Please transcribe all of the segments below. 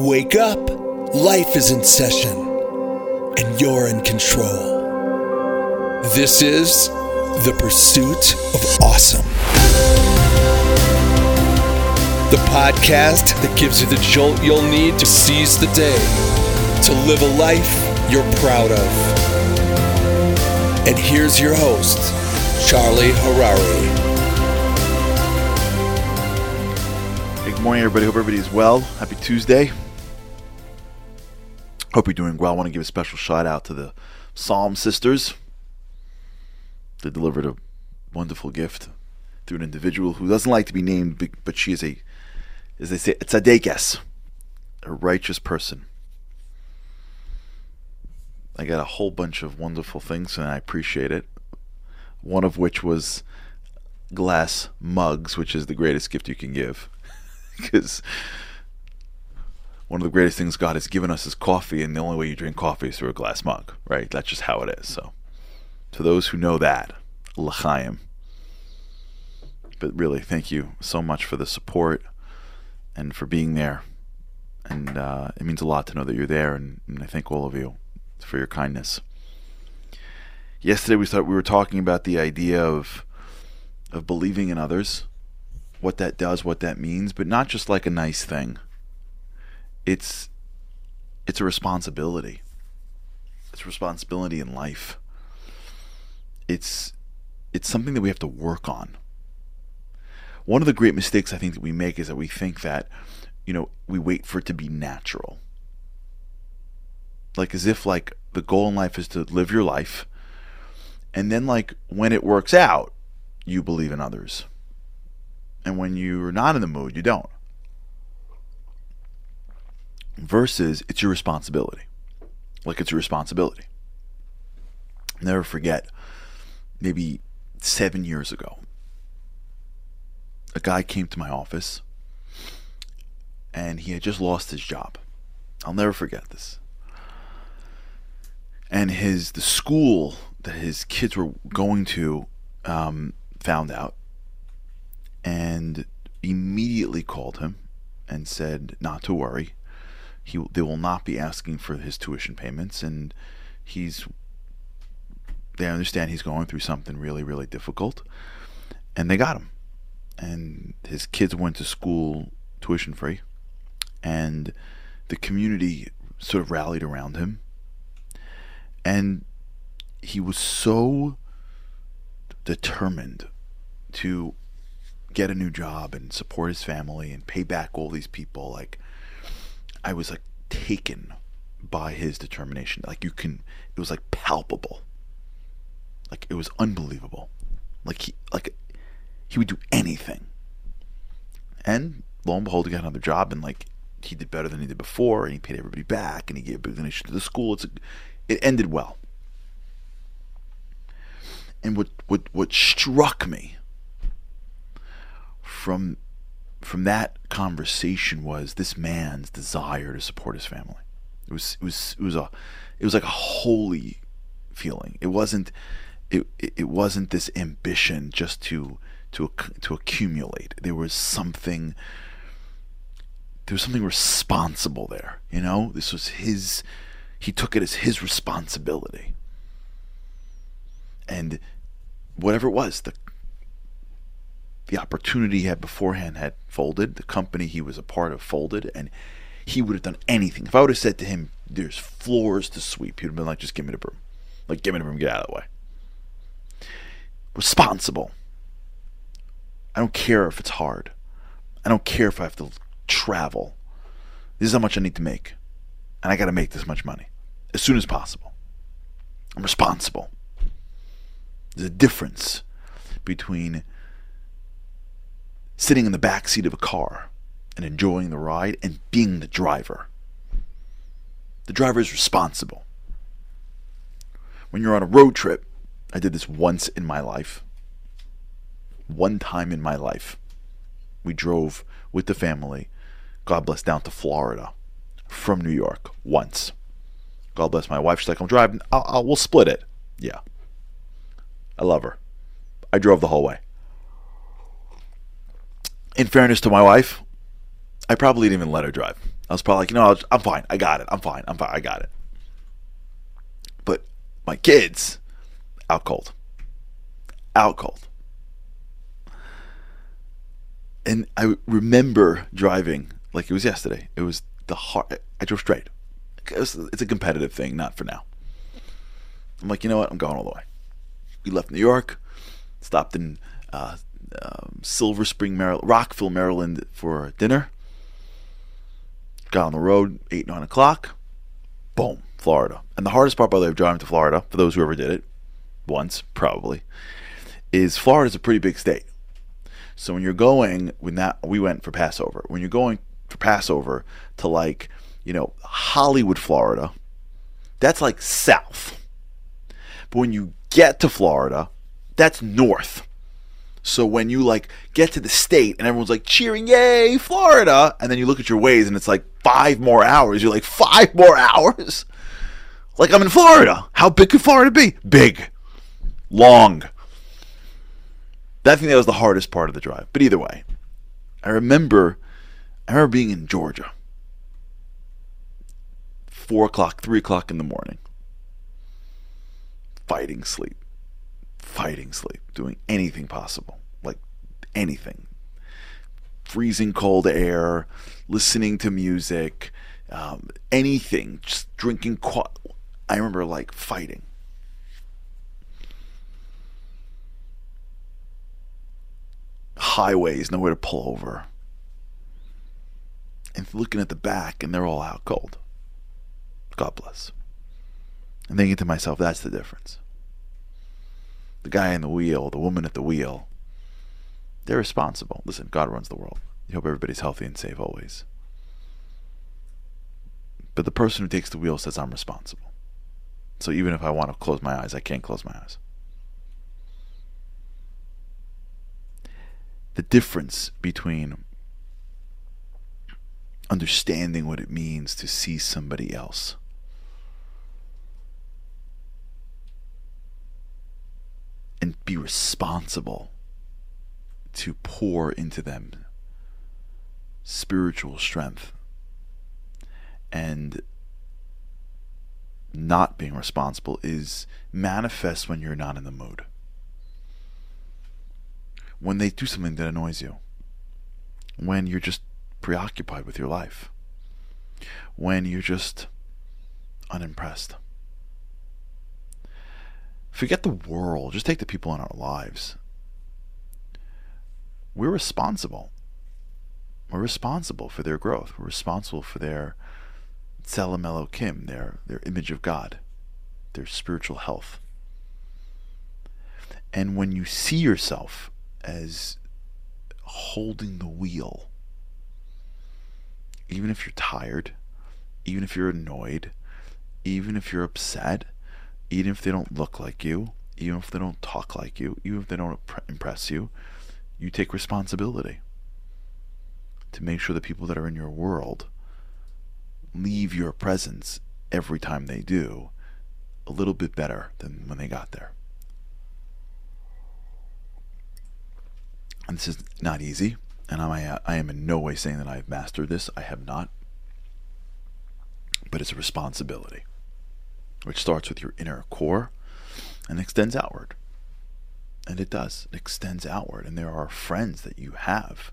Wake up! Life is in session, and you're in control. This is The Pursuit of Awesome. The podcast that gives you the jolt you'll need to seize the day, to live a life you're proud of. And here's your host, Charlie Harari. Good morning, everybody. Hope everybody's well. Happy Tuesday. Hope you're doing well. I want to give a special shout out to the Psalm Sisters. They delivered a wonderful gift through an individual who doesn't like to be named, but she is a, as they say, a tzadekes, a righteous person. I got a whole bunch of wonderful things, and I appreciate it. One of which was glass mugs, which is the greatest gift you can give. Because one of the greatest things God has given us is coffee, and the only way you drink coffee is through a glass mug, right? That's just how it is. So, to those who know that, l'chaim. But really, thank you so much for the support and for being there. And uh, it means a lot to know that you're there, and, and I thank all of you for your kindness. Yesterday, we thought we were talking about the idea of of believing in others, what that does, what that means, but not just like a nice thing it's it's a responsibility. It's responsibility in life. It's it's something that we have to work on. One of the great mistakes I think that we make is that we think that, you know, we wait for it to be natural. Like as if like the goal in life is to live your life and then like when it works out, you believe in others. And when you're not in the mood, you don't versus it's your responsibility. Like it's your responsibility. never forget, maybe seven years ago, a guy came to my office and he had just lost his job. I'll never forget this. And his the school that his kids were going to um, found out and immediately called him and said not to worry he they will not be asking for his tuition payments, and he's they understand he's going through something really really difficult, and they got him, and his kids went to school tuition free, and the community sort of rallied around him, and he was so determined to get a new job and support his family and pay back all these people like I was like taken by his determination. Like you can, it was like palpable. Like it was unbelievable. Like he, like he would do anything. And lo and behold, he got another job, and like he did better than he did before, and he paid everybody back, and he gave a big donation to the school. It's it ended well. And what what what struck me from from that conversation was this man's desire to support his family. It was it was it was a it was like a holy feeling. It wasn't it it wasn't this ambition just to to to accumulate. There was something there was something responsible there, you know? This was his he took it as his responsibility. And whatever it was, the the opportunity he had beforehand had folded. The company he was a part of folded, and he would have done anything. If I would have said to him, "There's floors to sweep," he'd have been like, "Just give me the broom, like give me the broom, get out of the way." Responsible. I don't care if it's hard. I don't care if I have to travel. This is how much I need to make, and I got to make this much money as soon as possible. I'm responsible. There's a difference between sitting in the back seat of a car and enjoying the ride and being the driver. The driver is responsible. When you're on a road trip, I did this once in my life. One time in my life. We drove with the family, God bless, down to Florida from New York once. God bless my wife. She's like, I'm driving. I'll, I'll, we'll split it. Yeah. I love her. I drove the whole way in fairness to my wife, I probably didn't even let her drive. I was probably like, you know, I'm fine. I got it. I'm fine. I'm fine. I got it. But my kids, out cold. Out cold. And I remember driving like it was yesterday. It was the hard. I drove straight. It's a competitive thing, not for now. I'm like, you know what? I'm going all the way. We left New York, stopped in uh, um, Silver Spring, Maryland, Rockville, Maryland for dinner. Got on the road, 8, 9 o'clock. Boom, Florida. And the hardest part, by the way, of driving to Florida, for those who ever did it, once, probably, is Florida's a pretty big state. So when you're going, when that we went for Passover, when you're going for Passover to like, you know, Hollywood, Florida, that's like south. But when you get to Florida, that's north. So when you like get to the state and everyone's like cheering, yay, Florida, and then you look at your Waze and it's like five more hours, you're like, five more hours? Like I'm in Florida. How big could Florida be? Big. Long. That thing that was the hardest part of the drive. But either way, I remember I remember being in Georgia. Four o'clock, three o'clock in the morning. Fighting sleep fighting sleep, doing anything possible, anything. Freezing cold air, listening to music, um, anything, just drinking. Qu- I remember like fighting. Highways, nowhere to pull over. And looking at the back, and they're all out cold. God bless. And thinking to myself, that's the difference the guy in the wheel, the woman at the wheel, they're responsible. Listen, God runs the world. You hope everybody's healthy and safe always. But the person who takes the wheel says, I'm responsible. So even if I want to close my eyes, I can't close my eyes. The difference between understanding what it means to see somebody else and be responsible to pour into them spiritual strength and not being responsible is manifest when you're not in the mood. When they do something that annoys you. When you're just preoccupied with your life. When you're just unimpressed. Forget the world. Just take the people in our lives. We're responsible. We're responsible for their growth. We're responsible for their Tselem Elokim, their, their image of God, their spiritual health. And when you see yourself as holding the wheel, even if you're tired, even if you're annoyed, even if you're upset, even if they don't look like you, even if they don't talk like you, even if they don't impress you, you take responsibility to make sure the people that are in your world leave your presence every time they do a little bit better than when they got there. And this is not easy, and I, I am in no way saying that I've mastered this. I have not. But it's a responsibility which starts with your inner core and extends outward. And it does. It extends outward. And there are friends that you have.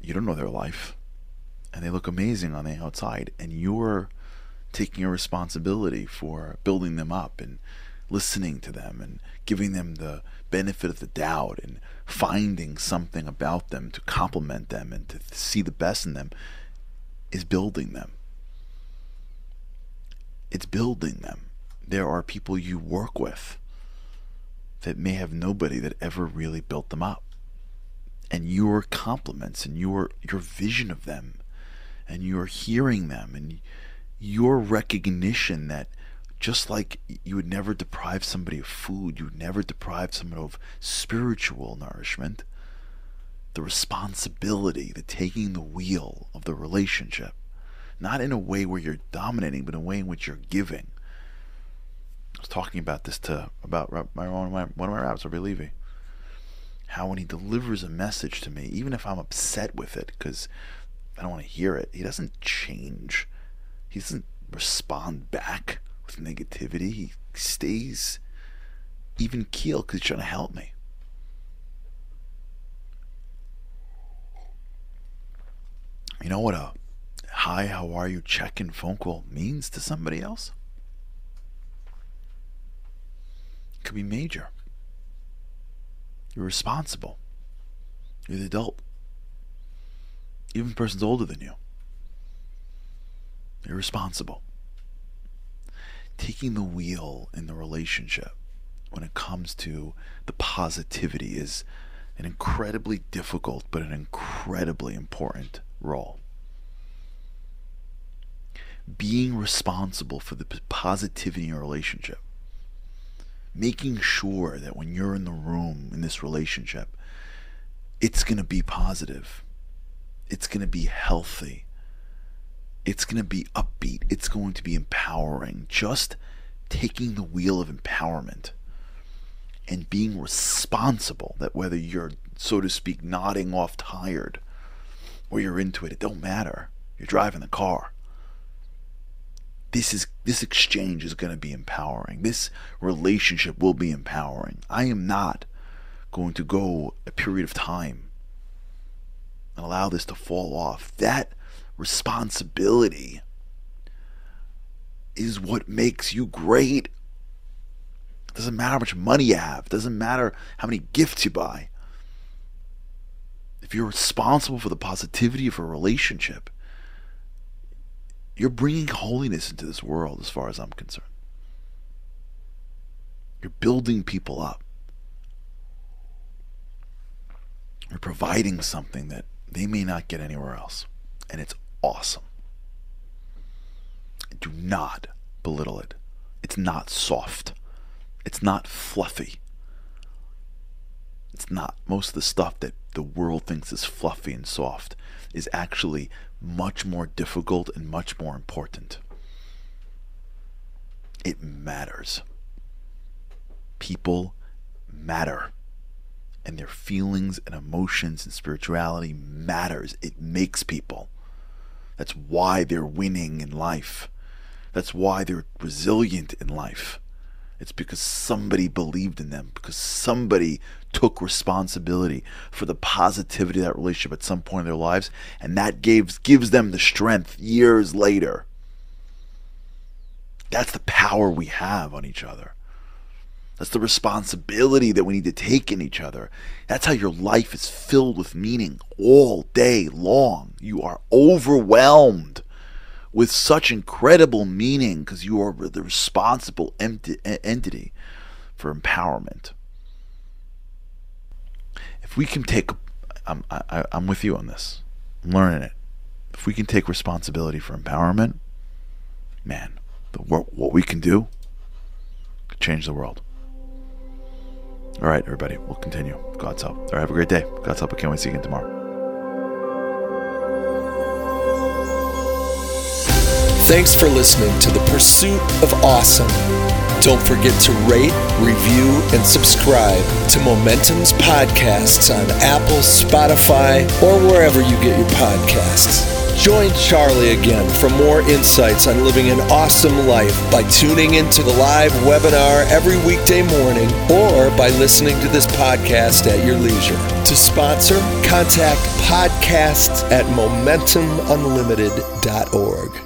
You don't know their life. And they look amazing on the outside. And you're taking a responsibility for building them up and listening to them and giving them the benefit of the doubt and finding something about them to compliment them and to see the best in them is building them it's building them. There are people you work with that may have nobody that ever really built them up. And your compliments and your your vision of them and your hearing them and your recognition that just like you would never deprive somebody of food, you would never deprive someone of spiritual nourishment, the responsibility, the taking the wheel of the relationship not in a way where you're dominating, but in a way in which you're giving. Was talking about this to about my, one of my one of my rabbis, Rabbi Levi. How when he delivers a message to me, even if I'm upset with it, because I don't want to hear it. He doesn't change. He doesn't respond back with negativity. He stays even keel because he's trying to help me. You know what a hi, how are you check in phone call means to somebody else? It could be major. You're responsible. You're the adult. Even the person's older than you. You're responsible. Taking the wheel in the relationship when it comes to the positivity is an incredibly difficult but an incredibly important role. Being responsible for the positivity in your relationship. Making sure that when you're in the room in this relationship, it's going to be positive. It's going to be healthy. It's going to be upbeat. It's going to be empowering. Just taking the wheel of empowerment and being responsible that whether you're, so to speak, nodding off tired or you're into it, it don't matter. You're driving the car. This is this exchange is going to be empowering. This relationship will be empowering. I am not going to go a period of time and allow this to fall off. That responsibility is what makes you great. It doesn't matter how much money you have, it doesn't matter how many gifts you buy. If you're responsible for the positivity of a relationship, you're bringing holiness into this world as far as I'm concerned. You're building people up. You're providing something that they may not get anywhere else. And it's awesome. Do not belittle it. It's not soft. It's not fluffy. It's not. Most of the stuff that the world thinks is fluffy and soft is actually much more difficult and much more important. It matters. People matter. And their feelings and emotions and spirituality matters. It makes people. That's why they're winning in life. That's why they're resilient in life. It's because somebody believed in them, because somebody took responsibility for the positivity of that relationship at some point in their lives, and that gives gives them the strength years later. That's the power we have on each other. That's the responsibility that we need to take in each other. That's how your life is filled with meaning all day long. You are overwhelmed with such incredible meaning because you are the responsible entity for empowerment. If we can take, I'm, I, I'm with you on this, I'm learning it. If we can take responsibility for empowerment, man, the, what we can do could change the world. All right, everybody, we'll continue. God's help. All right, have a great day. God's help. I can't wait to see you again tomorrow. Thanks for listening to The Pursuit of Awesome. Don't forget to rate, review, and subscribe to Momentum's podcasts on Apple, Spotify, or wherever you get your podcasts. Join Charlie again for more insights on living an awesome life by tuning into the live webinar every weekday morning or by listening to this podcast at your leisure. To sponsor, contact podcasts at momentumunlimited.org.